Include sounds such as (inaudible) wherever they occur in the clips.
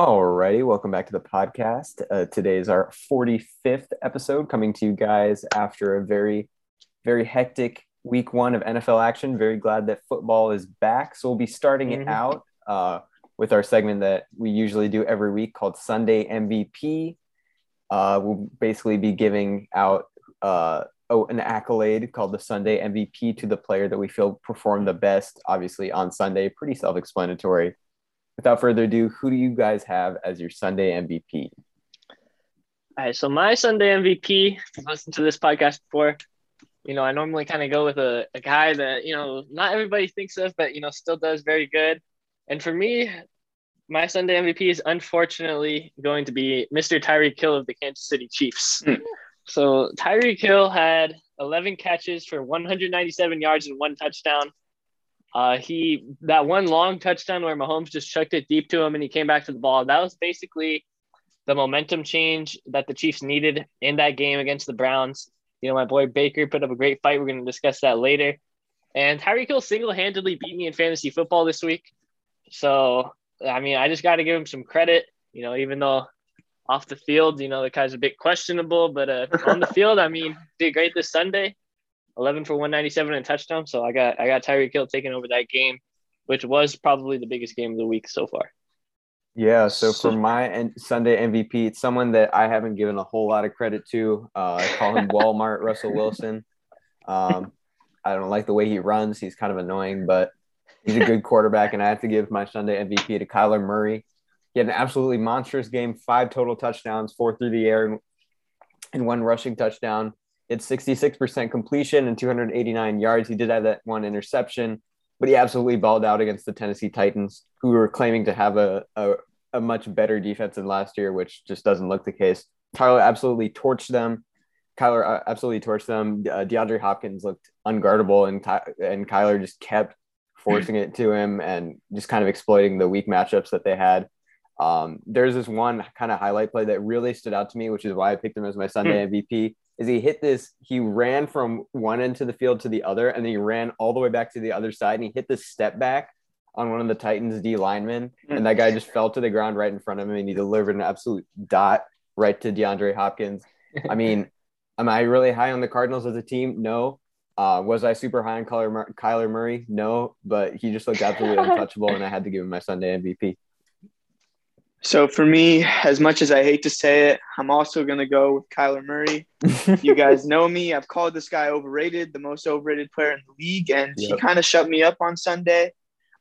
Alrighty, welcome back to the podcast. Uh, today is our 45th episode coming to you guys after a very, very hectic week one of NFL action. Very glad that football is back. So we'll be starting it Mhm. out uh, with our segment that we usually do every week called Sunday MVP. Uh, we'll basically be giving out uh, oh, an accolade called the Sunday MVP to the player that we feel performed the best, obviously on Sunday. Pretty self explanatory. Without further ado, who do you guys have as your Sunday MVP? All right, so my Sunday MVP, if you've listened to this podcast before, you know, I normally kind of go with a, a guy that, you know, not everybody thinks of, but, you know, still does very good. And for me, my Sunday MVP is unfortunately going to be Mr. Tyreek Hill of the Kansas City Chiefs. Hmm. So Tyreek Hill had 11 catches for 197 yards and one touchdown. Uh, he that one long touchdown where Mahomes just chucked it deep to him and he came back to the ball. That was basically the momentum change that the Chiefs needed in that game against the Browns. You know, my boy Baker put up a great fight. We're going to discuss that later. And Tyreek Hill single handedly beat me in fantasy football this week. So, I mean, I just got to give him some credit, you know, even though off the field, you know, the guy's a bit questionable, but uh, on the (laughs) field, I mean, did great this Sunday. 11 for 197 and touchdown. So I got I got Tyreek Hill taking over that game, which was probably the biggest game of the week so far. Yeah, so for my and Sunday MVP, it's someone that I haven't given a whole lot of credit to. Uh, I call him (laughs) Walmart Russell Wilson. Um, I don't like the way he runs. He's kind of annoying, but he's a good quarterback, and I have to give my Sunday MVP to Kyler Murray. He had an absolutely monstrous game, five total touchdowns, four through the air, and, and one rushing touchdown. It's 66% completion and 289 yards. He did have that one interception, but he absolutely balled out against the Tennessee Titans, who were claiming to have a, a, a much better defense than last year, which just doesn't look the case. Tyler absolutely torched them. Kyler uh, absolutely torched them. Uh, DeAndre Hopkins looked unguardable, and Ty- and Kyler just kept forcing it to him and just kind of exploiting the weak matchups that they had. Um, there's this one kind of highlight play that really stood out to me, which is why I picked him as my Sunday MVP. Is he hit this? He ran from one end to the field to the other, and then he ran all the way back to the other side, and he hit this step back on one of the Titans D linemen, and that guy just fell to the ground right in front of him, and he delivered an absolute dot right to DeAndre Hopkins. I mean, (laughs) am I really high on the Cardinals as a team? No. Uh, was I super high on Kyler, Mur- Kyler Murray? No, but he just looked absolutely (laughs) untouchable, and I had to give him my Sunday MVP. So for me, as much as I hate to say it, I'm also gonna go with Kyler Murray. (laughs) You guys know me. I've called this guy overrated, the most overrated player in the league, and he kind of shut me up on Sunday.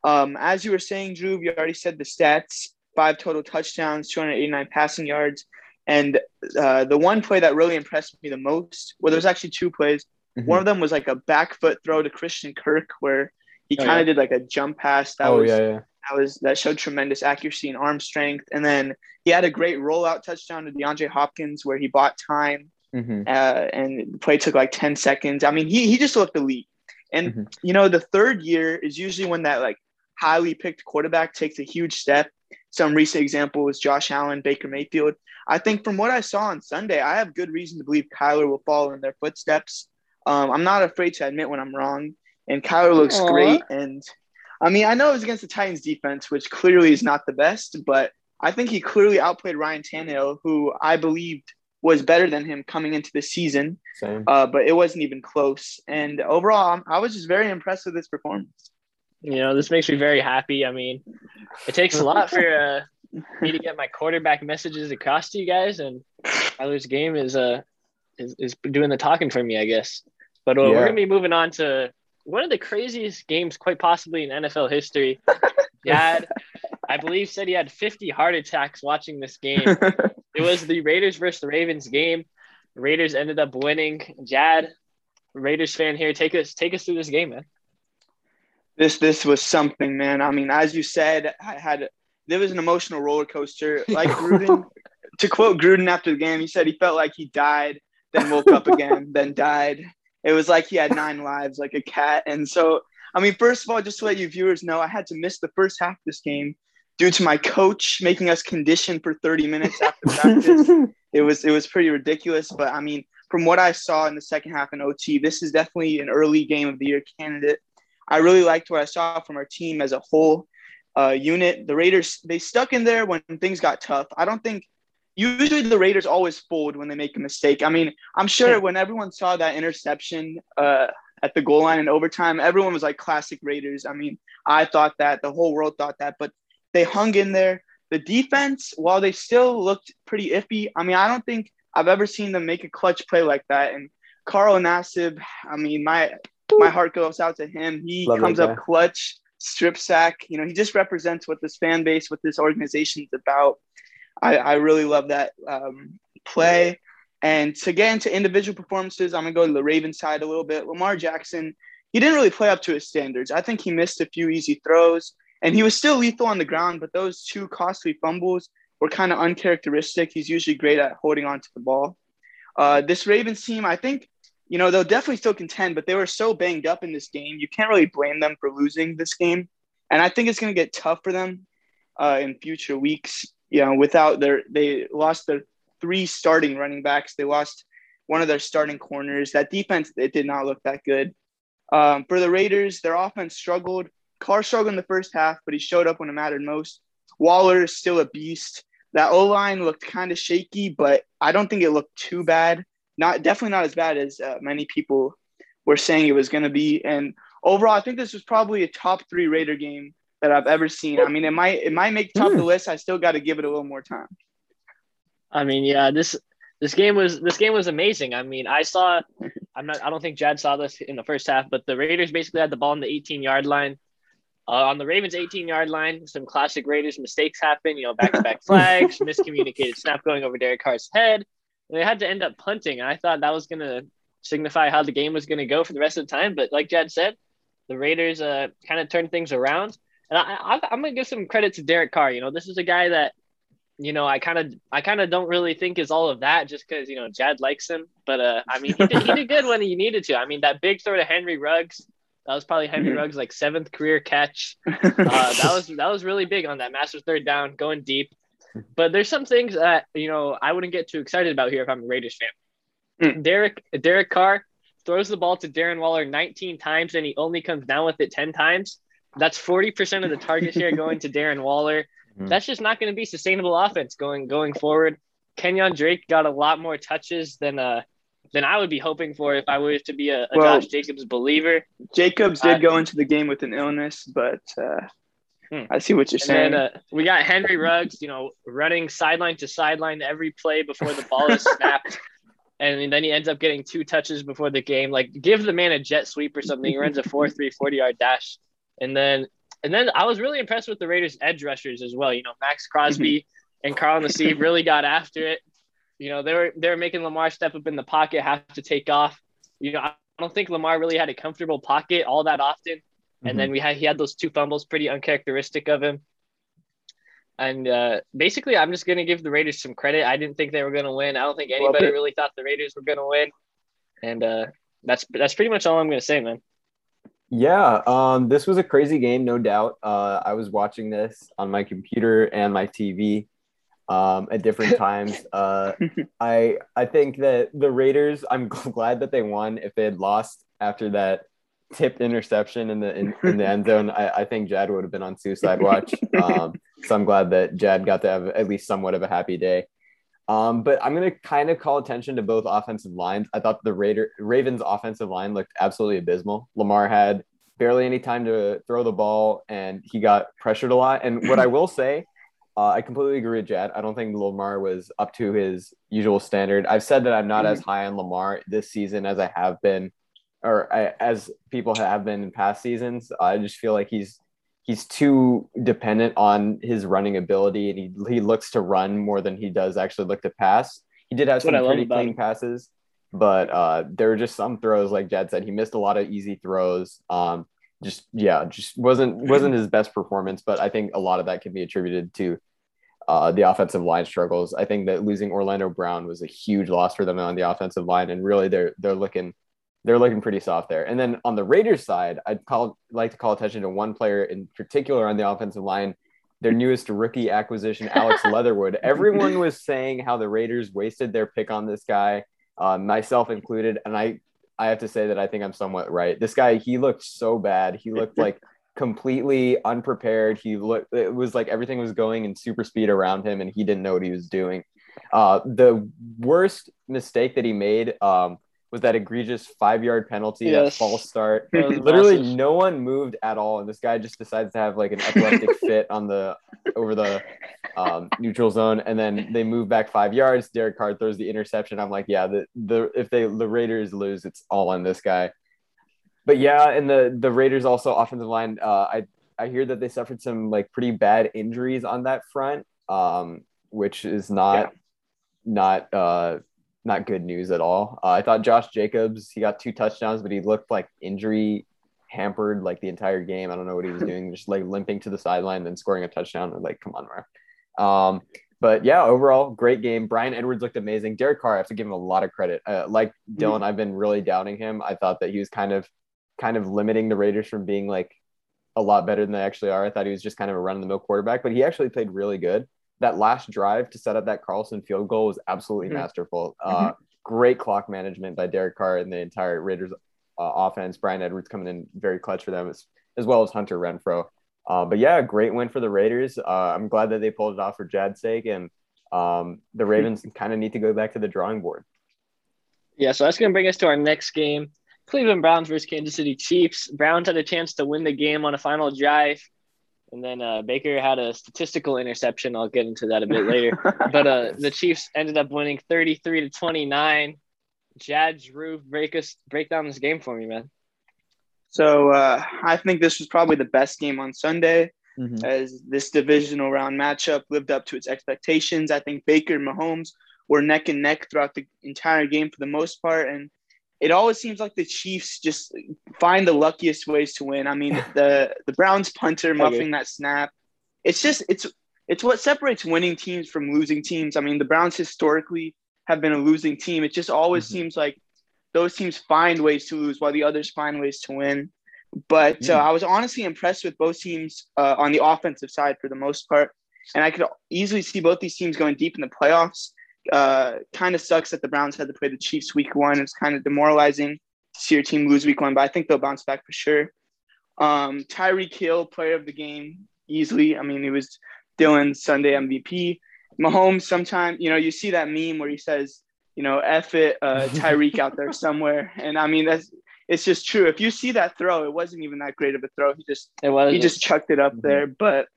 Um, as you were saying, Drew, you already said the stats: five total touchdowns, 289 passing yards, and uh, the one play that really impressed me the most. Well, there's actually two plays. Mhm. One of them was like a back foot throw to Christian Kirk, where he Oh, kind of yeah. did like a jump pass. That oh was yeah, yeah. That was that showed tremendous accuracy and arm strength. And then he had a great rollout touchdown to DeAndre Hopkins where he bought time hmm uh, and the play took like 10 seconds. I mean, he, he just looked elite. And, Mhm. you know, the third year is usually when that like highly picked quarterback takes a huge step. Some recent example was Josh Allen, Baker Mayfield. I think from what I saw on Sunday, I have good reason to believe Kyler will follow in their footsteps. Um, I'm not afraid to admit when I'm wrong. And Kyler looks Aw. great. And I mean, I know it was against the Titans defense, which clearly is not the best, but I think he clearly outplayed Ryan Tannehill, who I believed was better than him coming into the season, Same. uh, but it wasn't even close. And overall, I'm, I was just very impressed with this performance. You know, this makes me very happy. I mean, it takes a lot for uh, (laughs) me to get my quarterback messages across to you guys, and Tyler's game is uh is, is doing the talking for me, I guess. But uh, Yeah. we're gonna be moving on to one of the craziest games, quite possibly in NFL history. (laughs) Jad, I believe, said he had 50 heart attacks watching this game. (laughs) It was the Raiders versus the Ravens game. The Raiders ended up winning. Jad, Raiders fan here, take us take us through this game, man. this this was something, man. I mean, as you said, I had there was an emotional roller coaster. Like Gruden, (laughs) to quote Gruden after the game, he said he felt like he died, then woke up again, then died. It was like he had nine lives, like a cat. And so, I mean, first of all, just to let you viewers know, I had to miss the first half of this game due to my coach making us condition for 30 minutes after practice. (laughs) it was it was pretty ridiculous. But I mean, from what I saw in the second half in OT, this is definitely an early game of the year candidate. I really liked what I saw from our team as a whole. uh, unit. The Raiders they stuck in there when things got tough. I don't think usually the Raiders always fold when they make a mistake. I mean, I'm sure when everyone saw that interception uh, at the goal line in overtime, everyone was like classic Raiders. I mean, I thought that, the whole world thought that, but they hung in there. The defense, while they still looked pretty iffy, I mean, I don't think I've ever seen them make a clutch play like that. And Carl Nassib, I mean, my my heart goes out to him. He Love comes up clutch, strip sack. You know, he just represents what this fan base, what this organization is about. I, I really love that um, play. And to get into individual performances, I'm gonna go to the Ravens side a little bit. Lamar Jackson, he didn't really play up to his standards. I think he missed a few easy throws, and he was still lethal on the ground. But those two costly fumbles were kind of uncharacteristic. He's usually great at holding on to the ball. Uh, this Ravens team, I think, you know, they'll definitely still contend, but they were so banged up in this game. You can't really blame them for losing this game. And I think it's going to get tough for them uh, in future weeks. You know, without their, they lost their three starting running backs. They lost one of their starting corners. That defense, it did not look that good. Um, for the Raiders, their offense struggled. Carr struggled in the first half, but he showed up when it mattered most. Waller is still a beast. That O line looked kind of shaky, but I don't think it looked too bad. Not definitely not as bad as uh, many people were saying it was going to be. And overall, I think this was probably a top three Raider game that I've ever seen. I mean, it might it might make top mm. the list. I still got to give it a little more time. I mean, yeah, this this game was this game was amazing. I mean, I saw I'm not I don't think Jad saw this in the first half, but the Raiders basically had the ball on the 18 yard line. Uh, on the Ravens 18 yard line, some classic Raiders mistakes happen, you know, back to back flags, miscommunicated snap going over Derek Carr's head. And they had to end up punting. And I thought that was going to signify how the game was going to go for the rest of the time. But like Jad said, the Raiders uh, kind of turned things around. And I, I, I'm going to give some credit to Derek Carr. You know, this is a guy that you know, I kind of, I kind of don't really think is all of that just because you know Jad likes him. But uh, I mean, he did, he did good when he needed to. I mean, that big throw to Henry Ruggs, that was probably Henry Ruggs' like seventh career catch. (laughs) Uh, that was that was really big on that master third down, going deep. But there's some things that you know I wouldn't get too excited about here if I'm a Raiders fan. Mm. Derek Derek Carr throws the ball to Darren Waller 19 times and he only comes down with it 10 times. That's 40% of the target share going to Darren Waller. Mm-hmm. That's just not going to be sustainable offense going going forward. Kenyan Drake got a lot more touches than uh than I would be hoping for if I was to be a, a well, Josh Jacobs believer. Jacobs did uh, go into the game with an illness, but uh, hmm. I see what you're saying. Then, uh, we got Henry Ruggs, you know, running sideline to sideline every play before the ball is snapped. (laughs) and then he ends up getting two touches before the game. Like, give the man a jet sweep or something. He runs a 4 3 40 yard dash. And then and then I was really impressed with the Raiders edge rushers as well. You know, Maxx Crosby and Carl Nassib really got after it. You know, they were they were making Lamar step up in the pocket, have to take off. You know, I don't think Lamar really had a comfortable pocket all that often. And mm-hmm. then we had he had those two fumbles, pretty uncharacteristic of him. And uh, basically, I'm just gonna give the Raiders some credit. I didn't think they were gonna win. I don't think anybody really thought the Raiders were gonna win. And uh, that's that's pretty much all I'm gonna say, man. Yeah, um, this was a crazy game, no doubt. Uh, I was watching this on my computer and my TV um, at different times. (laughs) Uh, (laughs) I I think that the Raiders. I'm (laughs) glad that they won. If they had lost after that tipped interception in the in, in the end zone, I, I, think Jad would have been on suicide watch. Um, so I'm glad that Jad got to have at least somewhat of a happy day. Um, but I'm going to kind of call attention to both offensive lines. I thought the Raider Ravens offensive line looked absolutely abysmal. Lamar had barely any time to throw the ball, and he got pressured a lot. And what I will say, uh, I completely agree with Jad. I don't think Lamar was up to his usual standard. I've said that I'm not as high on Lamar this season as I have been, or I, as people have been in past seasons. I just feel like he's he's too dependent on his running ability, and he he looks to run more than he does actually look to pass. He did have That's some pretty clean passes, but uh, there were just some throws, like Jad said, he missed a lot of easy throws. Um, just yeah, just wasn't wasn't his best performance, but I think a lot of that can be attributed to uh, the offensive line struggles. I think that losing Orlando Brown was a huge loss for them on the offensive line, and really they're they're looking they're looking pretty soft there. And then on the Raiders side, I'd call like to call attention to one player in particular on the offensive line, their newest rookie acquisition, Alex (laughs) Leatherwood. Everyone was saying how the Raiders wasted their pick on this guy, uh, myself included, and I I have to say that I think I'm somewhat right. This guy, he looked so bad. He looked (laughs) like completely unprepared. He looked it was like everything was going in super speed around him and he didn't know what he was doing. Uh, the worst mistake that he made um, was that egregious five yard penalty, that false start. That (laughs) Literally, massive. no one moved at all, and this guy just decides to have like an epileptic (laughs) fit on the over the um, neutral zone, and then they move back five yards. Derek Carr throws the interception. I'm like, yeah, the the if they the Raiders lose, it's all on this guy. But yeah, and the the Raiders also offensive line. Uh, I I hear that they suffered some like pretty bad injuries on that front, um, which is not Yeah. not uh, not good news at all. Uh, I thought Josh Jacobs he got two touchdowns, but he looked like injury hampered like the entire game. I don't know what he was (laughs) doing, just like limping to the sideline, then scoring a touchdown. I'm like, come on, ref. Um, but yeah, overall, great game. Bryan Edwards looked amazing. Derek Carr, I have to give him a lot of credit. Uh, like Dylan, I've been really doubting him. I thought that he was kind of, kind of limiting the Raiders from being like a lot better than they actually are. I thought he was just kind of a run of the mill quarterback, but he actually played really good. That last drive to set up that Carlson field goal was absolutely Mhm. masterful. Uh, great clock management by Derek Carr and the entire Raiders uh, offense. Bryan Edwards coming in very clutch for them as, as well as Hunter Renfrow. Uh, but yeah, great win for the Raiders. Uh, I'm glad that they pulled it off for Jad's sake, and um, the Ravens kind of need to go back to the drawing board. Yeah, so that's going to bring us to our next game Cleveland Browns versus Kansas City Chiefs. Browns had a chance to win the game on a final drive. And then uh, Baker had a statistical interception. I'll get into that a bit later. (laughs) But uh, the Chiefs ended up winning 33 to 29. Jad Drew, break us break down this game for me, man. So uh, I think this was probably the best game on Sunday, Mm-hmm. as this divisional round matchup lived up to its expectations. I think Baker and Mahomes were neck and neck throughout the entire game for the most part, and it always seems like the Chiefs just find the luckiest ways to win. I mean, (laughs) the the Browns punter muffing that snap, it's just it's it's what separates winning teams from losing teams. I mean, the Browns historically have been a losing team. It just always Mhm. seems like those teams find ways to lose while the others find ways to win. But uh, Mm. I was honestly impressed with both teams uh, on the offensive side for the most part. And I could easily see both these teams going deep in the playoffs. Uh, kind of sucks that the Browns had to play the Chiefs week one. It's kind of demoralizing to see your team lose week one, but I think they'll bounce back for sure. Um, Tyreek Hill, player of the game, easily. I mean, he was Dylan's Sunday MVP. Mahomes, sometime, you know, you see that meme where he says, you know, F it, uh, (laughs) Tyreek out there somewhere. And I mean, that's, it's just true. If you see that throw, it wasn't even that great of a throw. He just It was he just chucked it up Mhm. there. But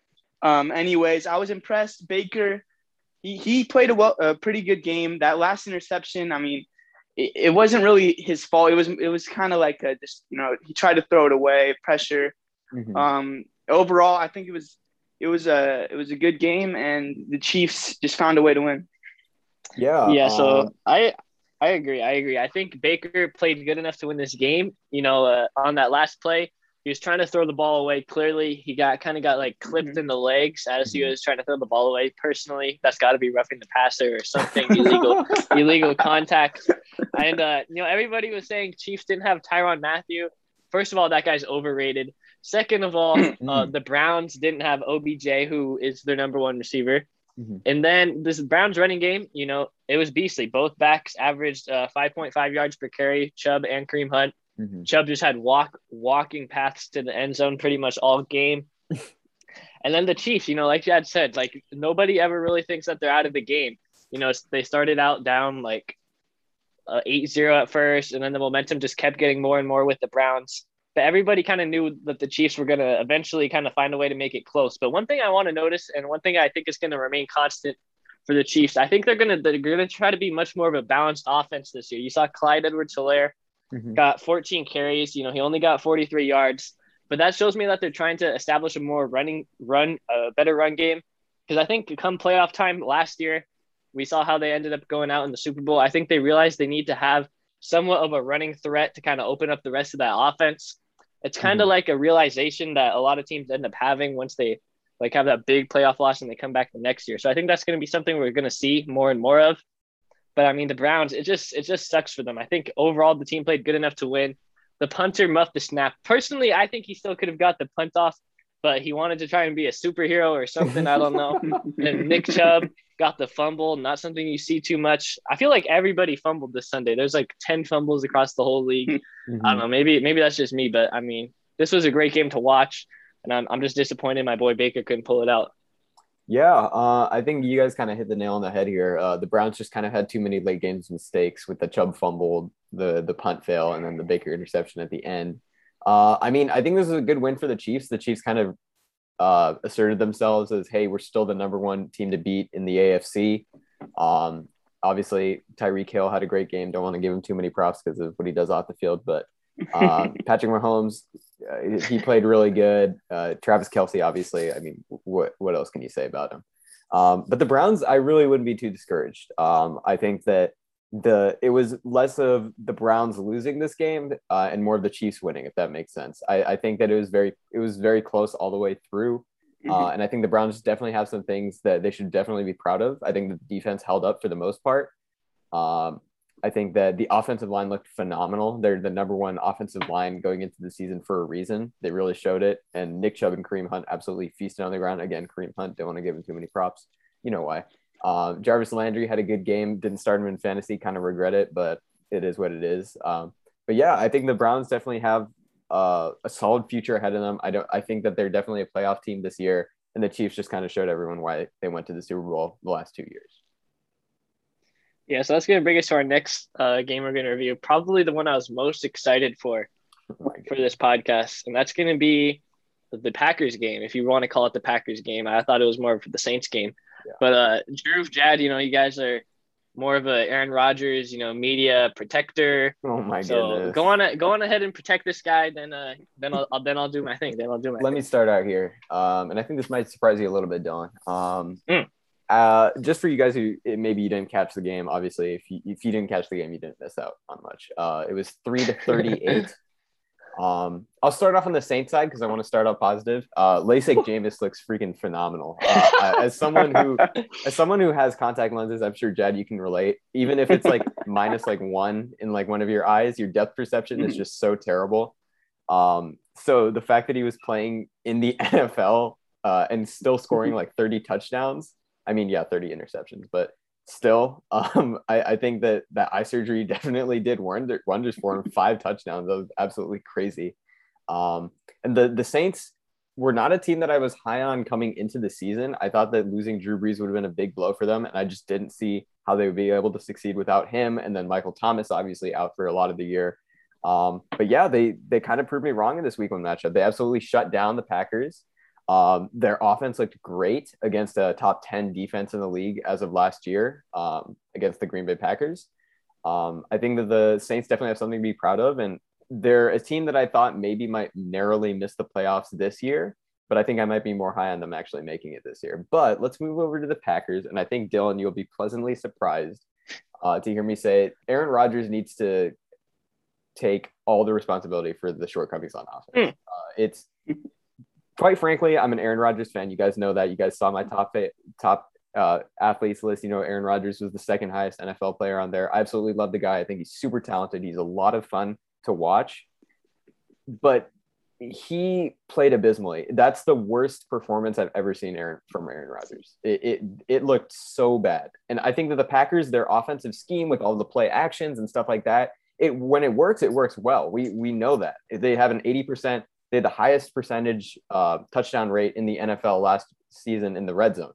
um, anyways, I was impressed. Baker, he, he played a well, a pretty good game. That last interception, I mean, it, it wasn't really his fault. It was it was kind of like a just you know he tried to throw it away, pressure. Mhm. Um, overall, I think it was it was a it was a good game, and the Chiefs just found a way to win. yeah. yeah, so um, I I agree. I agree. I think Baker played good enough to win this game. You know, uh, on that last play, he was trying to throw the ball away. Clearly, he got kind of got like clipped Mhm. in the legs as he Mhm. was trying to throw the ball away. Personally, that's got to be roughing the passer or something illegal, (laughs) illegal contact. And uh, you know, everybody was saying Chiefs didn't have Tyrann Mathieu. First of all, that guy's overrated. Second of all, (clears throat) uh, the Browns didn't have OBJ, who is their number one receiver. Mhm. And then this Browns running game, you know, it was beastly. Both backs averaged uh, 5.5 yards per carry, Chubb and Kareem Hunt. Mhm. Chubb just had walk walking paths to the end zone pretty much all game. (laughs) and then the Chiefs, you know, like Jad said, like nobody ever really thinks that they're out of the game. You know, they started out down like uh, 8-0 at first, and then the momentum just kept getting more and more with the Browns. But everybody kind of knew that the Chiefs were going to eventually kind of find a way to make it close. But one thing I want to notice, and one thing I think is going to remain constant for the Chiefs, I think they're going to they're going to try to be much more of a balanced offense this year. You saw Clyde Edwards-Helaire Mhm. got 14 carries. You know, he only got 43 yards, but that shows me that they're trying to establish a more running run, a better run game. Because I think come playoff time last year, we saw how they ended up going out in the Super Bowl. I think they realized they need to have somewhat of a running threat to kind of open up the rest of that offense. It's kind of like a realization that a lot of teams end up having once they like have that big playoff loss and they come back the next year. So I think that's going to be something we're going to see more and more of. But I mean, the Browns, it just it just sucks for them. I think overall the team played good enough to win. The punter muffed the snap. Personally, I think he still could have got the punt off, but he wanted to try and be a superhero or something. I don't know. (laughs) and Nick Chubb got the fumble. Not something you see too much. I feel like everybody fumbled this Sunday. There's like ten fumbles across the whole league. Mm-hmm. I don't know. Maybe maybe that's just me, but I mean, this was a great game to watch. and I'm I'm just disappointed my boy Baker couldn't pull it out. Yeah, uh, I think you guys kind of hit the nail on the head here. Uh, the Browns just kind of had too many late games mistakes with the Chubb fumble, the the punt fail, and then the Baker interception at the end. Uh, I mean, I think this is a good win for the Chiefs. The Chiefs kind of uh, asserted themselves as, hey, we're still the number one team to beat in the AFC. Um, obviously, Tyreek Hill had a great game. Don't want to give him too many props because of what he does off the field, but um, Patrick Mahomes, uh, he played really good. Uh, Travis Kelce, obviously. I mean, what what else can you say about him? Um, but the Browns, I really wouldn't be too discouraged. Um, I think that the it was less of the Browns losing this game uh, and more of the Chiefs winning, if that makes sense. I, I think that it was very it was very close all the way through. Uh, mm-hmm. and I think the Browns definitely have some things that they should definitely be proud of. I think the defense held up for the most part. Um, I think that the offensive line looked phenomenal. They're the number one offensive line going into the season for a reason. They really showed it. And Nick Chubb and Kareem Hunt absolutely feasted on the ground. Again, Kareem Hunt, don't want to give him too many props. You know why. Um, Jarvis Landry had a good game. Didn't start him in fantasy. Kind of regret it, but it is what it is. Um, but yeah, I think the Browns definitely have uh, a solid future ahead of them. I don't. I think that they're definitely a playoff team this year, and the Chiefs just kind of showed everyone why they went to the Super Bowl the last two years. Yeah, so that's going to bring us to our next uh, game we're going to review. Probably the one I was most excited for (laughs) for this podcast, and that's going to be the Packers game. If you want to call it the Packers game, I thought it was more for the Saints game. Yeah. But uh, Drew, Jad, you know, you guys are more of a Aaron Rodgers, you know, media protector. Oh my so goodness! go on, go on ahead and protect this guy. Then, uh, then I'll, then I'll do my thing. Then I'll do my. Let thing. me start out here, um, and I think this might surprise you a little bit, Dylan. Um, mm. Uh, just for you guys who maybe you didn't catch the game, obviously, if you, if you didn't catch the game, you didn't miss out on much. Uh, it was three to 38. (laughs) um, I'll start off on the Saints side because I want to start off positive. Uh, LASIK (laughs) Jameis looks freaking phenomenal. Uh, as someone who, (laughs) as someone who has contact lenses, I'm sure Jad, you can relate. Even if it's like minus like one in like one of your eyes, your depth perception is just so terrible. Um, so the fact that he was playing in the NFL uh, and still scoring like 30 touchdowns I mean, yeah, 30 interceptions, but still, (laughs) um, I, I think that that eye surgery (laughs) definitely did wonder, wonders for him. Five touchdowns, that was absolutely crazy. Um, and the the Saints were not a team that I was high on coming into the season. I thought that losing Drew Brees would have been a big blow for them, and I just didn't see how they would be able to succeed without him. And then Michael Thomas, obviously, out for a lot of the year. Um, but yeah, they they kind of proved me wrong in this week one matchup. They absolutely shut down the Packers. Um, their offense looked great against a top 10 defense in the league as of last year um, against the Green Bay Packers. Um, I think that the Saints definitely have something to be proud of. And they're a team that I thought maybe might narrowly miss the playoffs this year, but I think I might be more high on them actually making it this year. But let's move over to the Packers. And I think, Dylan, you'll be pleasantly surprised uh, to hear me say Aaron Rodgers needs to take all the responsibility for the shortcomings on offense. Mm. Uh, it's quite frankly, I'm an Aaron Rodgers fan. You guys know that. You guys saw my top top uh, athletes list. You know, Aaron Rodgers was the second highest NFL player on there. I absolutely love the guy. I think he's super talented. He's a lot of fun to watch, but he played abysmally. That's the worst performance I've ever seen Aaron from Aaron Rodgers. It, it it looked so bad. And I think that the Packers, their offensive scheme with all the play actions and stuff like that, it when it works, it works well. We we know that they have an 80% they had the highest percentage uh, touchdown rate in the NFL last season in the red zone.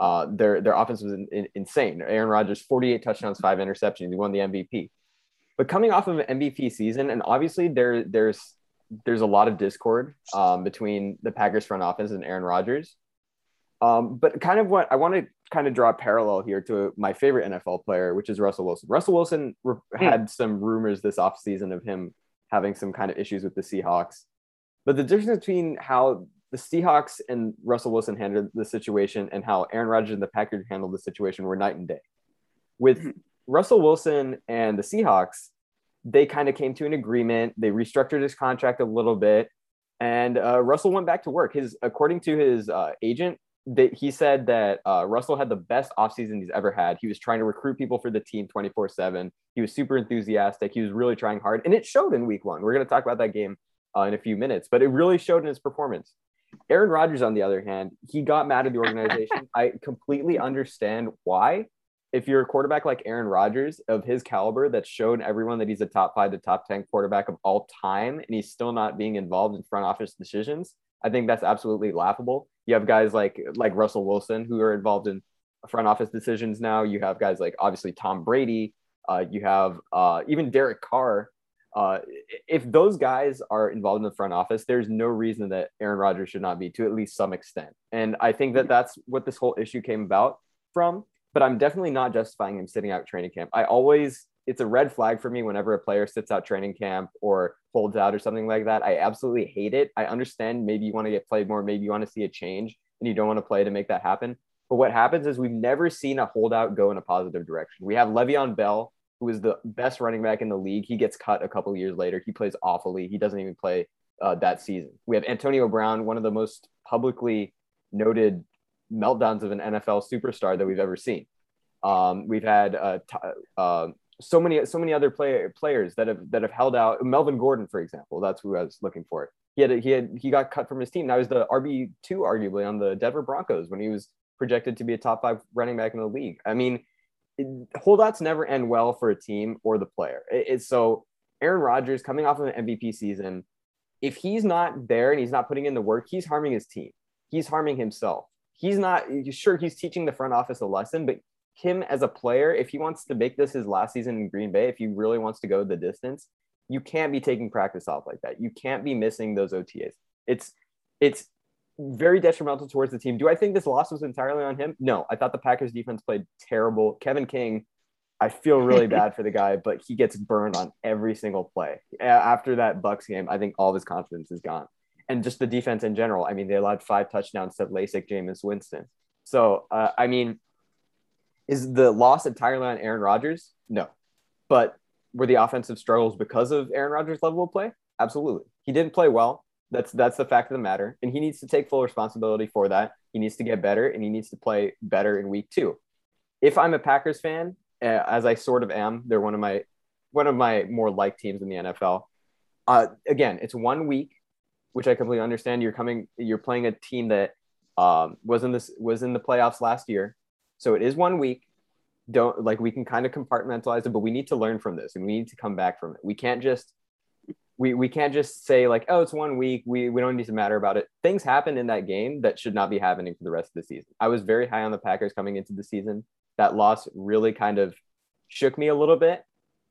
Uh, their their offense was in, in, insane. Aaron Rodgers, 48 touchdowns, five interceptions. He won the MVP. But coming off of an MVP season, and obviously there there's there's a lot of discord um, between the Packers front office and Aaron Rodgers. Um, but kind of what I want to kind of draw a parallel here to my favorite NFL player, which is Russell Wilson. Russell Wilson re- hmm. had some rumors this offseason of him having some kind of issues with the Seahawks. But the difference between how the Seahawks and Russell Wilson handled the situation and how Aaron Rodgers and the Packers handled the situation were night and day. With mm-hmm. Russell Wilson and the Seahawks, they kind of came to an agreement. They restructured his contract a little bit, and uh, Russell went back to work. His, according to his uh, agent, that he said that uh, Russell had the best offseason he's ever had. He was trying to recruit people for the team 24 7. He was super enthusiastic. He was really trying hard, and it showed in week one. We're going to talk about that game uh, in a few minutes, but it really showed in his performance. Aaron Rodgers, on the other hand, he got mad at the organization. (laughs) I completely understand why. If you're a quarterback like Aaron Rodgers of his caliber that's shown everyone that he's a top five to top 10 quarterback of all time, and he's still not being involved in front office decisions, I think that's absolutely laughable. You have guys like like Russell Wilson who are involved in front office decisions now. You have guys like obviously Tom Brady. Uh, you have uh, even Derek Carr. Uh, if those guys are involved in the front office, there's no reason that Aaron Rodgers should not be to at least some extent. And I think that that's what this whole issue came about from. But I'm definitely not justifying him sitting out training camp. I always, it's a red flag for me whenever a player sits out training camp or holds out or something like that. I absolutely hate it. I understand maybe you want to get played more, maybe you want to see a change and you don't want to play to make that happen. But what happens is we've never seen a holdout go in a positive direction. We have Le'Veon Bell, who is the best running back in the league. He gets cut a couple years later. He plays awfully. He doesn't even play uh, that season. We have Antonio Brown, one of the most publicly noted meltdowns of an NFL superstar that we've ever seen. Um, we've had uh, t- uh, so many so many other play- players that have that have held out. Melvin Gordon, for example, that's who I was looking for. He had he had he got cut from his team. Now he's the RB two arguably on the Denver Broncos when he was projected to be a top five running back in the league. I mean, it, holdouts never end well for a team or the player. It, it's so Aaron Rodgers coming off of an MVP season. If he's not there and he's not putting in the work, he's harming his team. He's harming himself. He's not sure he's teaching the front office a lesson, but him as a player, if he wants to make this his last season in Green Bay, if he really wants to go the distance, you can't be taking practice off like that. You can't be missing those OTAs. It's it's very detrimental towards the team. Do I think this loss was entirely on him? No, I thought the Packers defense played terrible. Kevin King, I feel really (laughs) bad for the guy, but he gets burned on every single play. After that Bucks game, I think all of his confidence is gone. And just the defense in general. I mean, they allowed five touchdowns to LASIK Jameis Winston. So, uh, I mean, is the loss entirely on Aaron Rodgers? No. But were the offensive struggles because of Aaron Rodgers' level of play? Absolutely. He didn't play well. That's that's the fact of the matter, and he needs to take full responsibility for that. He needs to get better, and he needs to play better in week two. If I'm a Packers fan, uh, as I sort of am, they're one of my one of my more like teams in the NFL. Uh, again, it's one week, which I completely understand. You're coming, you're playing a team that um, was in this was in the playoffs last year, so it is one week. Don't like we can kind of compartmentalize it, but we need to learn from this and we need to come back from it. We can't just we, we can't just say like oh it's one week we, we don't need to matter about it. Things happen in that game that should not be happening for the rest of the season. I was very high on the packers coming into the season. That loss really kind of shook me a little bit.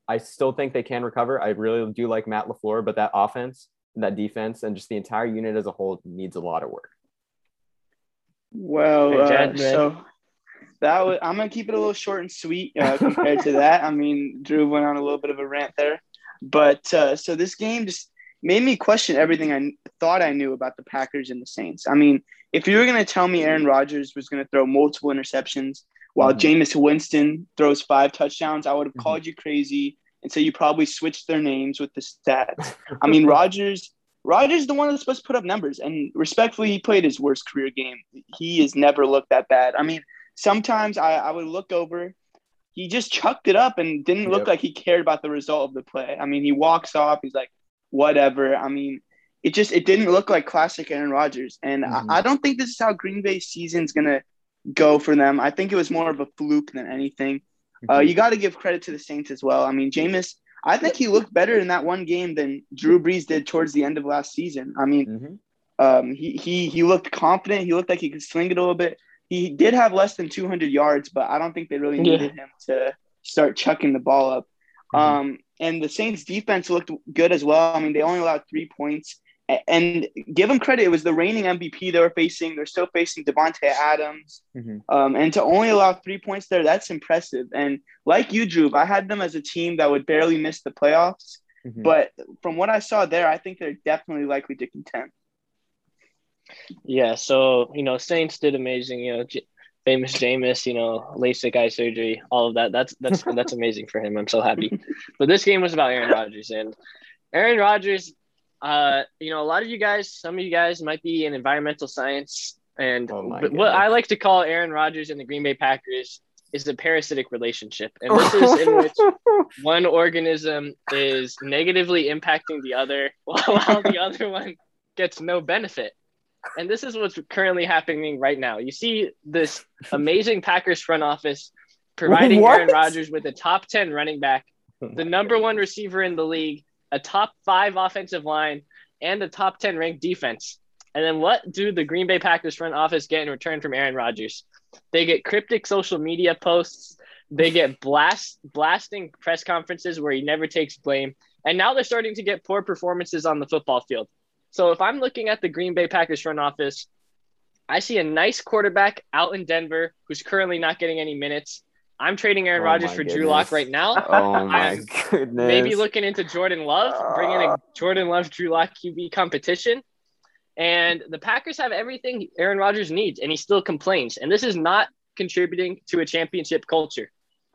I still think they can recover. I really do like matt LaFleur, but that offense that defense and just the entire unit as a whole needs a lot of work. Well uh, so that was, i'm gonna keep it a little short and sweet uh, compared to that. I mean drew went on a little bit of a rant there but uh, so this game just made me question everything I thought I knew about the Packers and the Saints. I mean, if you were going to tell me Aaron Rodgers was going to throw multiple interceptions while mm-hmm. Jameis Winston throws five touchdowns, I would have mm-hmm. called you crazy and say you probably switched their names with the stats. (laughs) I mean, Rodgers. Rodgers is the one that's supposed to put up numbers, and respectfully, he played his worst career game. He has never looked that bad. I mean, sometimes I, I would look over he just chucked it up and didn't look yep. like he cared about the result of the play. I mean, he walks off. He's like, whatever. I mean, it just it didn't look like classic Aaron Rodgers, and mm-hmm. I, I, don't think this is how Green Bay's season's gonna go for them. I think it was more of a fluke than anything. Uh, mm-hmm. Uh, you got to give credit to the Saints as well. I mean, Jameis, I think he looked better in that one game than Drew Brees did towards the end of last season. I mean, mm-hmm. um, he he he looked confident. He looked like he could sling it a little bit he did have less than 200 yards, but I don't think they really needed yeah. him to start chucking the ball up. Mm-hmm. Um, and the Saints defense looked good as well. I mean, they only allowed three points. And give them credit, it was the reigning MVP they were facing. They're still facing Davante Adams. Mm-hmm. Um, and to only allow three points there, that's impressive. And like you, Drew, I had them as a team that would barely miss the playoffs. Mm-hmm. But from what I saw there, I think they're definitely likely to contend. Yeah, so you know, Saints did amazing. You know, J- famous Jameis, you know, LASIK eye surgery, all of that. That's that's (laughs) that's amazing for him. I'm so happy. But this game was about Aaron Rodgers, and Aaron Rodgers. Uh, you know, a lot of you guys, some of you guys might be in environmental science, and oh what I like to call Aaron Rodgers and the Green Bay Packers is a parasitic relationship, and this is in which (laughs) one organism is negatively impacting the other, (laughs) while the other one gets no benefit. And this is what's currently happening right now. You see this amazing Packers front office providing what? Aaron Rodgers with a top 10 running back, the number one receiver in the league, a top five offensive line, and a top 10 ranked defense. And then what do the Green Bay Packers front office get in return from Aaron Rodgers? They get cryptic social media posts. They get blast blasting press conferences where he never takes blame. And now they're starting to get poor performances on the football field. So if I'm looking at the Green Bay Packers front office, I see a nice quarterback out in Denver who's currently not getting any minutes. I'm trading Aaron Oh Rodgers my for Drew. Lock right now. (laughs) Oh my I'm (laughs) goodness. Maybe looking into Jordan Love, bringing a ah. Jordan Love Drew Lock QB competition. And the Packers have everything Aaron Rodgers needs, and he still complains. And this is not contributing to a championship culture.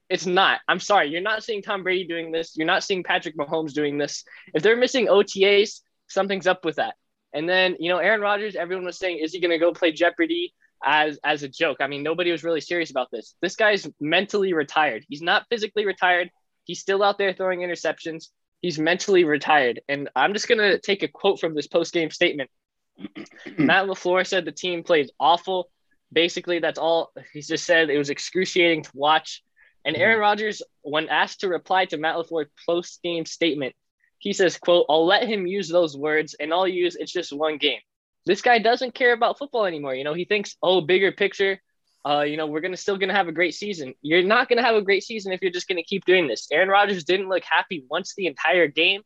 It's not. I'm sorry. You're not seeing Tom Brady doing this. You're not seeing Patrick Mahomes doing this. If they're missing OTAs, something's up with that. And then, you know, Aaron Rodgers, everyone was saying, is he going to go play Jeopardy as as a joke? I mean, nobody was really serious about this. This guy's mentally retired. He's not physically retired. He's still out there throwing interceptions. He's mentally retired. And I'm just going to take a quote from this post game statement. (clears throat) Matt LaFleur said the team played awful. Basically, that's all he just said. It was excruciating to watch. And mm-hmm. Aaron Rodgers, when asked to reply to Matt LaFleur's post game statement, he says, quote, I'll let him use those words and I'll use it's just one game. This guy doesn't care about football anymore. You know, he thinks, oh, bigger picture. Uh, you know, we're gonna still gonna have a great season. You're not gonna have a great season if you're just gonna keep doing this. Aaron Rodgers didn't look happy once the entire game.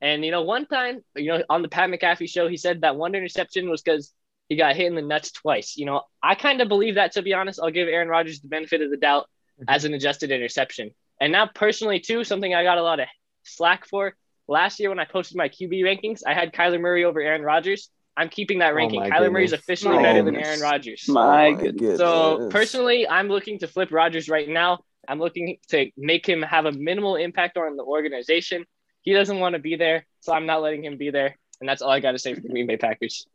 And you know, one time, you know, on the Pat McAfee show, he said that one interception was because he got hit in the nuts twice. You know, I kind of believe that to be honest. I'll give Aaron Rodgers the benefit of the doubt as an adjusted interception. And now, personally, too, something I got a lot of slack for last year when I posted my QB rankings, I had Kyler Murray over Aaron Rodgers. I'm keeping that Oh ranking. my Kyler Murray's goodness. officially My better than. Aaron Rodgers. My Oh goodness. So personally, I'm looking to flip Rodgers right now. I'm looking to make him have a minimal impact on the organization. He doesn't want to be there, so I'm not letting him be there. And that's all I got to say for the Green Bay Packers.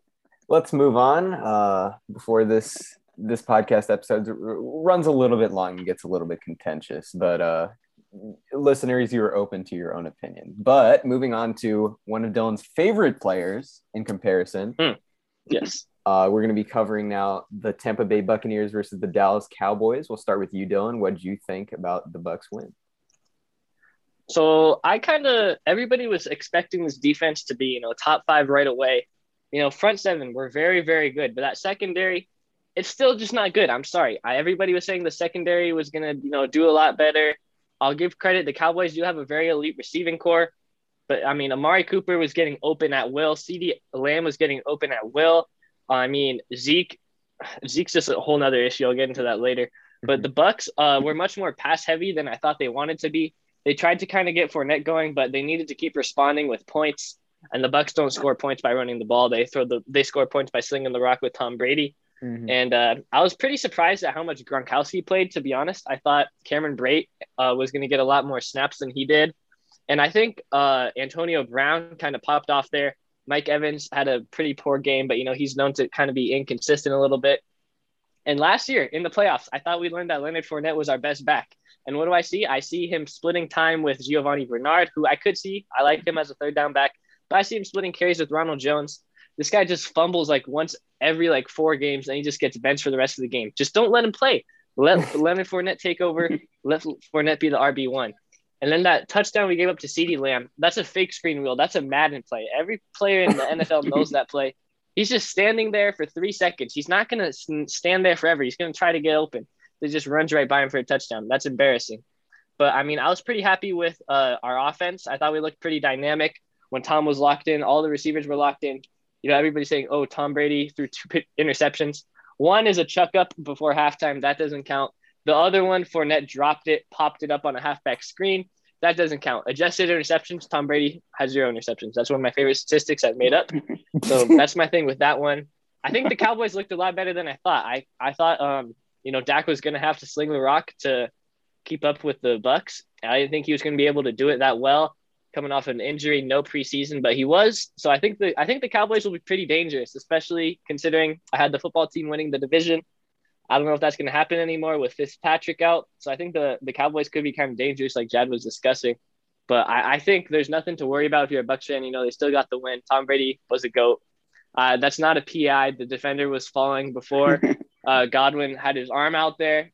let's move on uh, before this this podcast episode runs a little bit long and gets a little bit contentious but uh, listeners you are open to your own opinion but moving on to one of dylan's favorite players in comparison Yes. uh, we're going to be covering now the tampa bay buccaneers versus the dallas cowboys we'll start with you dylan what do you think about the bucks win So I kind of everybody was expecting this defense to be, you know, top five right away. You know, front seven were very, very good, but that secondary, it's still just not good. I'm sorry. I, everybody was saying the secondary was gonna, you know, do a lot better. I'll give credit. The Cowboys do have a very elite receiving corps, but I mean, Amari Cooper was getting open at will. CeeDee Lamb was getting open at will. I mean, Zeke, Zeke's just a whole nother issue. I'll get into that later. But the Bucks uh, were much more pass heavy than I thought they wanted to be they tried to kind of get Fournette going, but they needed to keep responding with points. And the Bucks don't score points by running the ball; they throw the they score points by slinging the rock with Tom Brady. And uh, I was pretty surprised at how much Gronkowski played. To be honest, I thought Cameron Brate uh, was going to get a lot more snaps than he did, and I think uh, Antonio Brown kind of popped off there. Mike Evans had a pretty poor game, but you know he's known to kind of be inconsistent a little bit. And last year in the playoffs, I thought we learned that Leonard Fournette was our best back. And what do I see? I see him splitting time with Giovani Bernard, who I could see. I like him as a third down back, but I see him splitting carries with Ronald Jones. This guy just fumbles like once every like four games, and he just gets benched for the rest of the game. Just don't let him play. Let (laughs) Leonard Fournette take over. Let Fournette be the RB one. And then that touchdown we gave up to CeeDee Lamb, that's a fake screen wheel. That's a Madden play. Every player in the (laughs) NFL knows that play. He's just standing there for three seconds. He's not going to stand there forever. He's going to try to get open. He just runs right by him for a touchdown. That's embarrassing. But I mean, I was pretty happy with uh, our offense. I thought we looked pretty dynamic when Tom was locked in. All the receivers were locked in. You know, everybody's saying, "Oh, Tom Brady threw two interceptions." One is a chuck up before halftime. That doesn't count. The other one, Fournette dropped it, popped it up on a halfback screen. That doesn't count. Adjusted interceptions, Tom Brady has zero interceptions. That's one of my favorite statistics I've made up. (laughs) So that's my thing with that one. I think the Cowboys looked a lot better than I thought. I, I thought um, you know, Dak was gonna have to sling the rock to keep up with the Bucks. I didn't think he was gonna be able to do it that well, coming off an injury, no preseason, but he was. So I think the I think the Cowboys will be pretty dangerous, especially considering I had the football team winning the division. I don't know if that's going to happen anymore with Fitzpatrick out. So I think the, the Cowboys could be kind of dangerous, like Jad was discussing. But I, I think there's nothing to worry about if you're a Bucks fan. You know, they still got the win. Tom Brady was a GOAT. Uh, that's not a PI. The defender was falling before (laughs) uh, Godwin had his arm out there.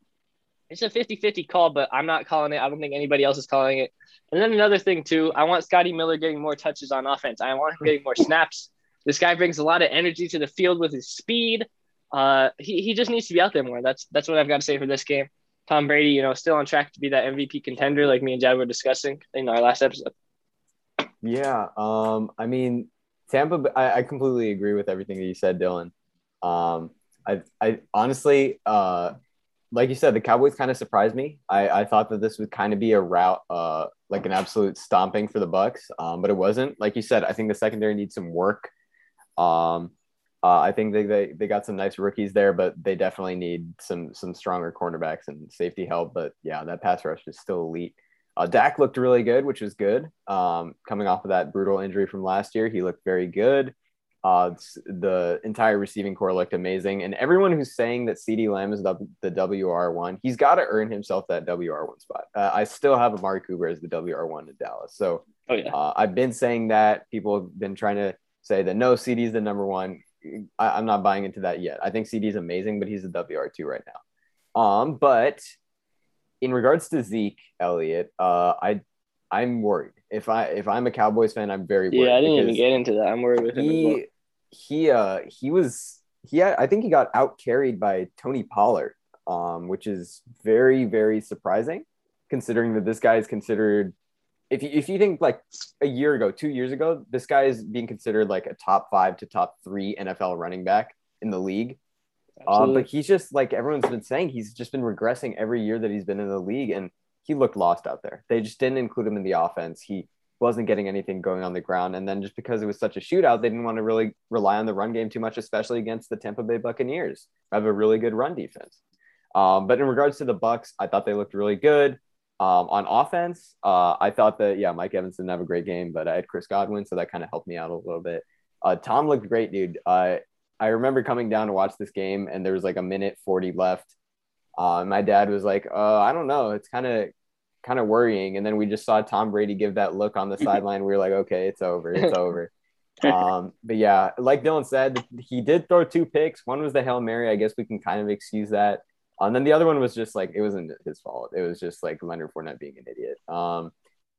It's a 50 50 call, but I'm not calling it. I don't think anybody else is calling it. And then another thing, too, I want Scotty Miller getting more touches on offense. I want him getting more snaps. This guy brings a lot of energy to the field with his speed. Uh, he, he just needs to be out there more. That's that's what I've got to say for this game. Tom Brady, you know, still on track to be that MVP contender, like me and Jad were discussing in our last episode. Yeah, um, I mean, Tampa. I, I completely agree with everything that you said, Dylan. Um, I, I honestly, uh, like you said, the Cowboys kind of surprised me. I, I thought that this would kind of be a route, uh, like an absolute stomping for the Bucs, um, but it wasn't. Like you said, I think the secondary needs some work. Um, uh, I think they, they they got some nice rookies there, but they definitely need some some stronger cornerbacks and safety help. But yeah, that pass rush is still elite. Uh, Dak looked really good, which was good. Um, coming off of that brutal injury from last year, he looked very good. Uh, the entire receiving corps looked amazing, and everyone who's saying that CeeDee Lamb is the, the WR one, he's got to earn himself that WR one spot. Uh, I still have Amari Cooper as the WR one in Dallas, so oh, yeah. uh, I've been saying that. People have been trying to say that no, CeeDee is the number one. I, am not buying into that yet. I think CeeDee is amazing, but he's a WR two right now. Um, but in regards to Zeke Elliott, uh, I I'm worried. If I if I'm a Cowboys fan, I'm very worried. Yeah, I didn't even get into that. I'm worried with him. He well. He uh he was he had, I think he got out carried by Tony Pollard, um, which is very very surprising, considering that this guy is considered. If you, if you think like a year ago, two years ago, this guy is being considered like a top five to top three NFL running back in the league. Uh, but he's just like everyone's been saying, he's just been regressing every year that he's been in the league. And he looked lost out there. They just didn't include him in the offense. He wasn't getting anything going on the ground. And then just because it was such a shootout, they didn't want to really rely on the run game too much, especially against the Tampa Bay Buccaneers. Have a really good run defense. Um, but in regards to the Bucs, I thought they looked really good. Um, on offense, uh, I thought that yeah, Mike Evans didn't have a great game, but I had Chris Godwin, so that kind of helped me out a little bit. Uh, Tom looked great, dude. Uh, I remember coming down to watch this game, and there was like a minute forty left. Uh, my dad was like, uh, "I don't know. It's kind of kind of worrying. And then we just saw Tom Brady give that look on the (laughs) sideline. We were like, okay, it's over. It's over. (laughs) Um, but yeah, like Dylan said, he did throw two picks. One was the Hail Mary. I guess we can kind of excuse that. And um, then the other one was just like, it wasn't his fault. It was just like Leonard Fournette being an idiot. Um,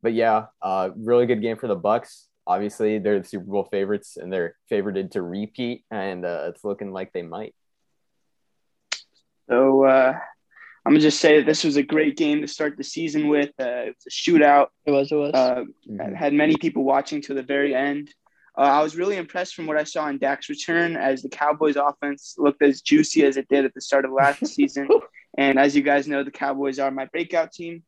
but yeah, uh, really good game for the Bucs. Obviously, they're the Super Bowl favorites and they're favored to repeat, and uh, it's looking like they might. So, uh, I'm gonna just say that this was a great game to start the season with. Uh, it was a shootout. It was. It was. Uh, mm-hmm. Had many people watching to the very end. Uh, I was really impressed from what I saw in Dak's return, as the Cowboys' offense looked as juicy as it did at the start of last (laughs) season. And as you guys know, the Cowboys are my breakout team.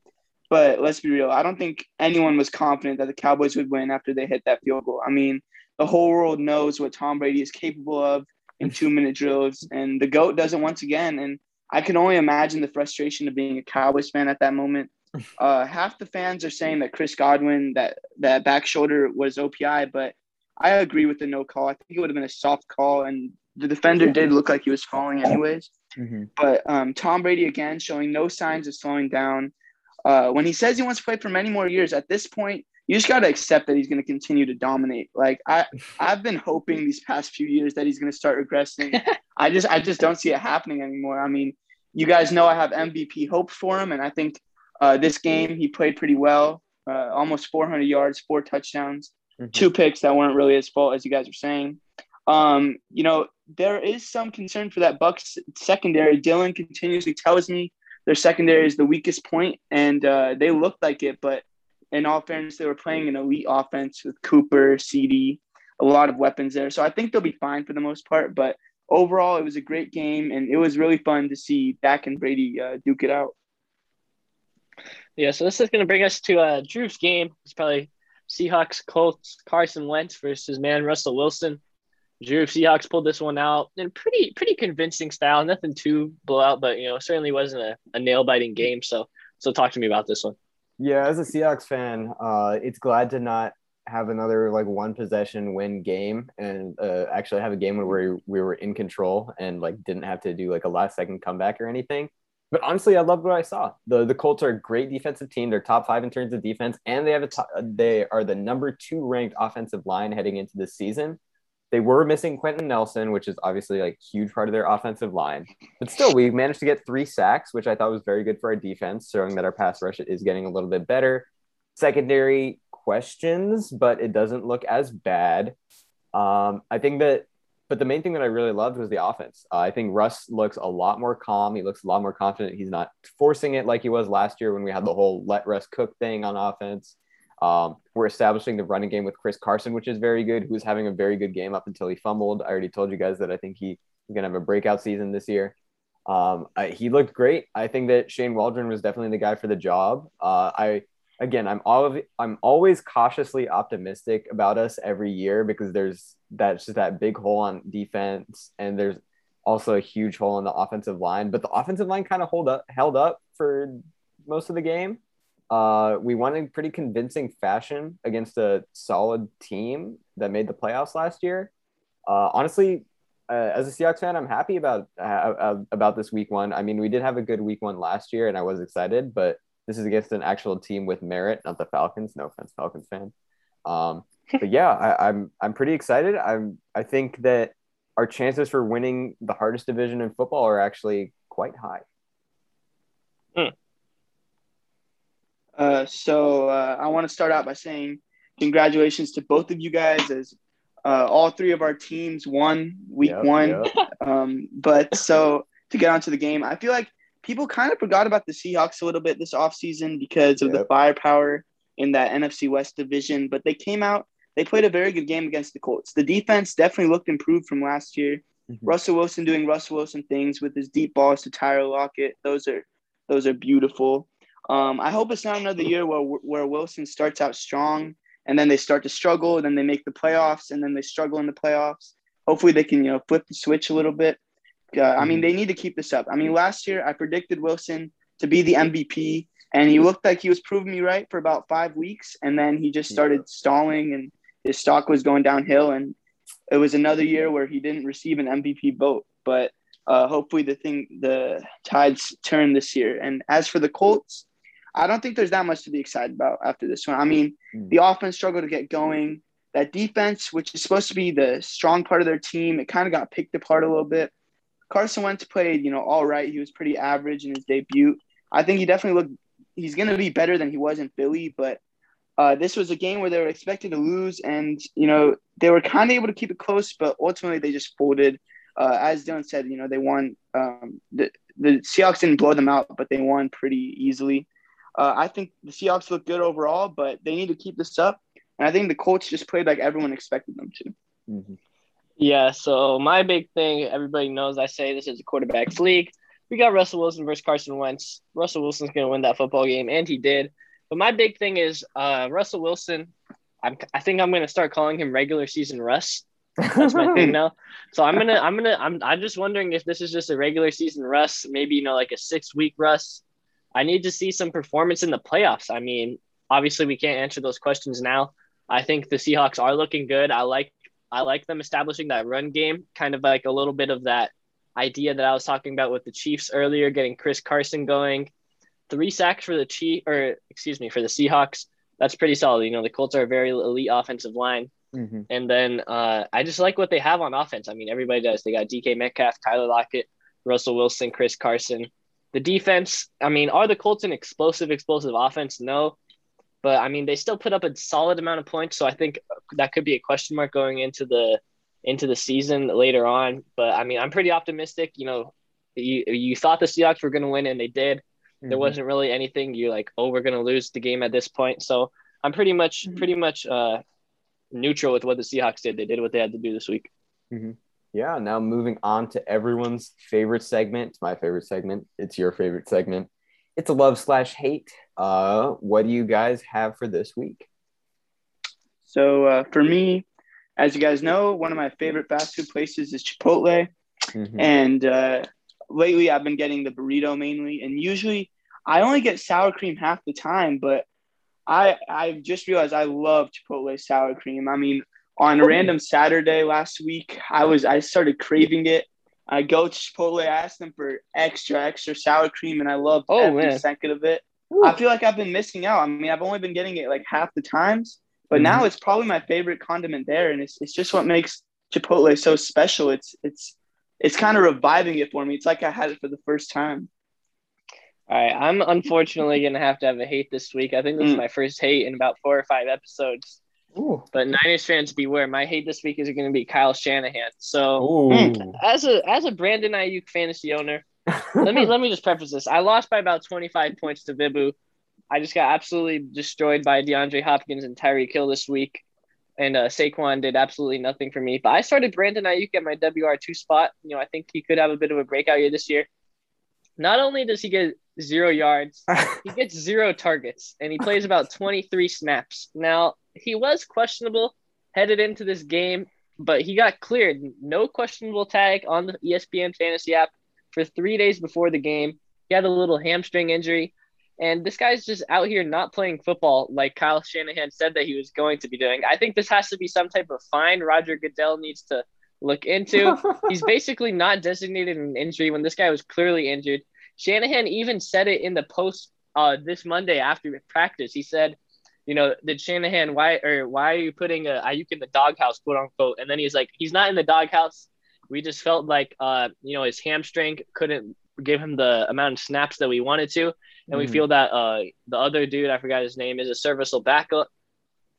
But let's be real. I don't think anyone was confident that the Cowboys would win after they hit that field goal. I mean, the whole world knows what Tom Brady is capable of in two-minute drills, and the goat does it once again. And I can only imagine the frustration of being a Cowboys fan at that moment. (laughs) Uh, half the fans are saying that Chris Godwin, that that back shoulder was OPI, but I agree with the no call. I think it would have been a soft call, and the defender did look like he was falling anyways. Mm-hmm. But um, Tom Brady again showing no signs of slowing down. Uh, when he says he wants to play for many more years, at this point, you just got to accept that he's going to continue to dominate. Like I, (laughs) I've been hoping these past few years that he's going to start regressing. (laughs) I just, I just don't see it happening anymore. I mean, you guys know I have MVP hopes for him, and I think uh, this game he played pretty well. Uh, almost 400 yards, four touchdowns, mm-hmm. two picks that weren't really his fault, as you guys were saying. Um, you know, there is some concern for that Bucs secondary. Dylan continuously tells me their secondary is the weakest point, and uh, they looked like it. But in all fairness, they were playing an elite offense with Cooper, CeeDee, a lot of weapons there. So I think they'll be fine for the most part. But overall, it was a great game, and it was really fun to see Dak and Brady uh, duke it out. Yeah, so this is going to bring us to uh, Drew's game. It's probably Seahawks Colts Carson Wentz versus man Russell Wilson. Drew Seahawks pulled this one out in pretty pretty convincing style. Nothing too blowout, but you know certainly wasn't a, a nail biting game. So so talk to me about this one. Yeah, as a Seahawks fan, uh, it's glad to not have another like one possession win game and uh, actually have a game where we, we were in control and like didn't have to do like a last second comeback or anything. But honestly, I loved what I saw. the The Colts are a great defensive team. They're top five in terms of defense, and they have a they are the number two ranked offensive line heading into this season. They were missing Quenton Nelson, which is obviously like huge part of their offensive line. But still, we managed to get three sacks, which I thought was very good for our defense, showing that our pass rush is getting a little bit better. Secondary questions, but it doesn't look as bad. Um, I think that, but the main thing that I really loved was the offense. Uh, I think Russ looks a lot more calm. He looks a lot more confident. He's not forcing it like he was last year when we had the whole let Russ cook thing on offense. Um, we're establishing the running game with Chris Carson, which is very good, who's having a very good game up until he fumbled. I already told you guys that I think he's going to have a breakout season this year. Um, I, he looked great. I think that Shane Waldron was definitely the guy for the job. Uh, I again, I'm all I'm always cautiously optimistic about us every year because there's that's just that big hole on defense, and there's also a huge hole in the offensive line. But the offensive line kind of hold up, held up for most of the game. Uh, we won in pretty convincing fashion against a solid team that made the playoffs last year. Uh, honestly, uh, as a Seahawks fan, I'm happy about uh, uh, about this week one. I mean, we did have a good week one last year, and I was excited, but this is against an actual team with merit, not the Falcons. No offense, Falcons fan. Um, (laughs) but yeah, I, I'm I'm pretty excited. I'm I think that our chances for winning the hardest division in football are actually quite high. Hmm. Uh, so uh, I want to start out by saying congratulations to both of you guys as uh, all three of our teams won week yep, one. Yep. (laughs) Um, but so to get onto the game, I feel like people kind of forgot about the Seahawks a little bit this offseason because of yep. the firepower in that NFC West division. But they came out, they played a very good game against the Colts. The defense definitely looked improved from last year. Mm-hmm. Russell Wilson doing Russell Wilson things with his deep balls to Tyler Lockett. Those are those are beautiful. Um, I hope it's not another year where where Wilson starts out strong and then they start to struggle, and then they make the playoffs, and then they struggle in the playoffs. Hopefully, they can you know flip the switch a little bit. Uh, I mean, they need to keep this up. I mean, last year I predicted Wilson to be the MVP, and he looked like he was proving me right for about five weeks, and then he just started stalling, and his stock was going downhill, and it was another year where he didn't receive an MVP vote. But uh, hopefully, the thing the tides turn this year. And as for the Colts, I don't think there's that much to be excited about after this one. I mean, mm. the offense struggled to get going. That defense, which is supposed to be the strong part of their team, it kind of got picked apart a little bit. Carson Wentz played, you know, all right. He was pretty average in his debut. I think he definitely looked. He's going to be better than he was in Philly, but uh, this was a game where they were expected to lose, and you know they were kind of able to keep it close, but ultimately they just folded. Uh, as Dylan said, you know they won. Um, the the Seahawks didn't blow them out, but they won pretty easily. Uh, I think the Seahawks look good overall, but they need to keep this up. And I think the Colts just played like everyone expected them to. Mm-hmm. Yeah. So my big thing, everybody knows, I say this is a quarterbacks league. We got Russell Wilson versus Carson Wentz. Russell Wilson's going to win that football game, and he did. But my big thing is uh, Russell Wilson. I'm, I think I'm going to start calling him regular season Russ. That's my thing (laughs) now. So I'm gonna, I'm gonna, I'm, I'm just wondering if this is just a regular season Russ, maybe you know, like a six week Russ, I need to see some performance in the playoffs. I mean, obviously we can't answer those questions now. I think the Seahawks are looking good. I like I like them establishing that run game, kind of like a little bit of that idea that I was talking about with the Chiefs earlier, getting Chris Carson going. Three sacks for the Chief or excuse me, for the Seahawks. That's pretty solid. You know, the Colts are a very elite offensive line. Mm-hmm. And then uh, I just like what they have on offense. I mean, everybody does. They got DK Metcalf, Tyler Lockett, Russell Wilson, Chris Carson. The defense, I mean, are the Colts an explosive, explosive offense? No. But I mean, they still put up a solid amount of points. So I think that could be a question mark going into the into the season later on. But I mean, I'm pretty optimistic. You know, you you thought the Seahawks were going to win, and they did. Mm-hmm. There wasn't really anything you're like, oh, we're going to lose the game at this point. So I'm pretty much mm-hmm. pretty much uh, neutral with what the Seahawks did. They did what they had to do this week. Mm-hmm. Yeah, now moving on to everyone's favorite segment. It's my favorite segment. It's your favorite segment. It's a love slash hate. Uh, what do you guys have for this week? So uh, for me, as you guys know, one of my favorite fast food places is Chipotle, mm-hmm. and uh, lately I've been getting the burrito mainly. And usually, I only get sour cream half the time, but I I just realized I love Chipotle sour cream. I mean, on a random Saturday last week, I was I started craving it. I go to Chipotle, I asked them for extra, extra sour cream, and I love oh, every man. second of it. Ooh. I feel like I've been missing out. I mean, I've only been getting it like half the times, but mm-hmm. now it's probably my favorite condiment there, and it's it's just what makes Chipotle so special. It's it's it's kind of reviving it for me. It's like I had it for the first time. All right, I'm unfortunately gonna have to have a hate this week. I think this mm. is my first hate in about four or five episodes. Ooh. But Niners fans beware. My hate this week is going to be Kyle Shanahan. So Ooh. as a as a Brandon Aiyuk fantasy owner, let me let me just preface this. I lost by about 25 points to Vibu. I just got absolutely destroyed by DeAndre Hopkins and Tyreek Hill this week. And uh, Saquon did absolutely nothing for me. But I started Brandon Aiyuk at my WR2 spot. You know, I think he could have a bit of a breakout year this year. Not only does he get zero yards, (laughs) he gets zero targets, and he plays about 23 snaps. Now, he was questionable headed into this game, but he got cleared. No questionable tag on the ESPN fantasy app for three days before the game. He had a little hamstring injury. And this guy's just out here not playing football like Kyle Shanahan said that he was going to be doing. I think this has to be some type of fine Roger Goodell needs to look into. (laughs) He's basically not designated an injury when this guy was clearly injured. Shanahan even said it in the post uh, this Monday after practice. He said, you know, did Shanahan why or why are you putting a Aiyuk in the doghouse, quote unquote? And then he's like, he's not in the doghouse. We just felt like, uh, you know, his hamstring couldn't give him the amount of snaps that we wanted to, and mm-hmm. we feel that uh, the other dude, I forgot his name, is a serviceable backup,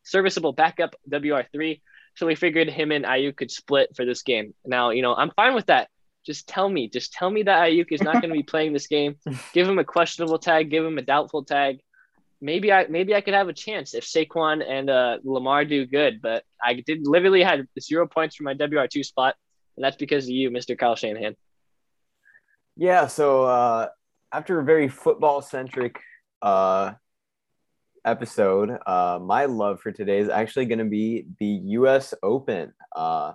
serviceable backup WR three. So we figured him and Aiyuk could split for this game. Now, you know, I'm fine with that. Just tell me, just tell me that Aiyuk is not going to be (laughs) playing this game. Give him a questionable tag, give him a doubtful tag. Maybe I maybe I could have a chance if Saquon and uh, Lamar do good. But I did literally had zero points for my WR two spot, and that's because of you, Mr. Kyle Shanahan. Yeah. So uh, after a very football centric uh, episode, uh, my love for today is actually going to be the U.S. Open. Uh,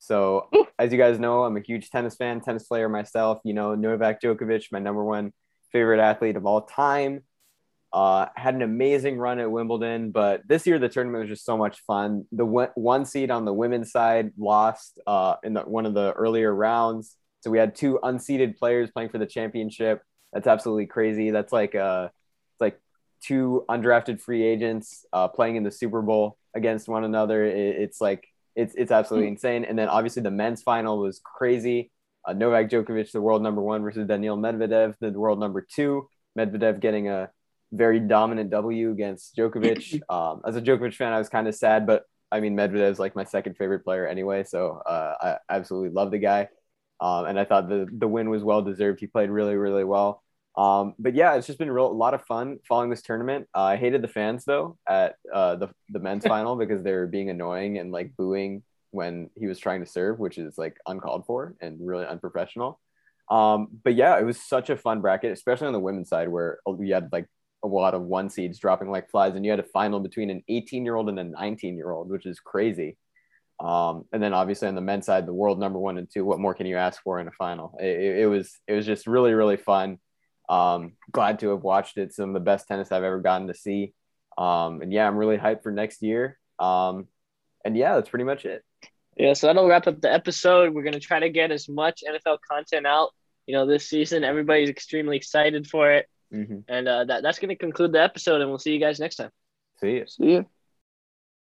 so, as you guys know, I'm a huge tennis fan, tennis player myself. You know, Novak Djokovic, my number one favorite athlete of all time. Uh, had an amazing run at Wimbledon, but this year the tournament was just so much fun. The one seed on the women's side lost uh, in the, one of the earlier rounds, so we had two unseeded players playing for the championship. That's absolutely crazy. That's like uh, it's like two undrafted free agents uh, playing in the Super Bowl against one another. It, it's like it's it's absolutely hmm. insane. And then obviously the men's final was crazy. Uh, Novak Djokovic, the world number one, versus Daniil Medvedev, the world number two. Medvedev getting a very dominant W against Djokovic. (laughs) Um, as a Djokovic fan, I was kind of sad, but I mean Medvedev's like my second favorite player anyway, so uh, I absolutely love the guy. Um, and I thought the the win was well deserved. He played really really well. Um, but yeah, it's just been real, a lot of fun following this tournament. Uh, I hated the fans though at uh, the the men's (laughs) final because they were being annoying and like booing when he was trying to serve, which is like uncalled for and really unprofessional. Um, but yeah, it was such a fun bracket, especially on the women's side where we had like a lot of one seeds dropping like flies, and you had a final between an 18 year old and a 19 year old, which is crazy. Um, and then obviously on the men's side, the world number one and two. What more can you ask for in a final? It, it was it was just really really fun. Um, glad to have watched it. Some of the best tennis I've ever gotten to see. Um, and yeah, I'm really hyped for next year. Um, and yeah, that's pretty much it. Yeah, so that'll wrap up the episode. We're gonna try to get as much NFL content out, you know, this season. Everybody's extremely excited for it. Mm-hmm. And uh, that, that's gonna conclude the episode, and we'll see you guys next time. See you. See you.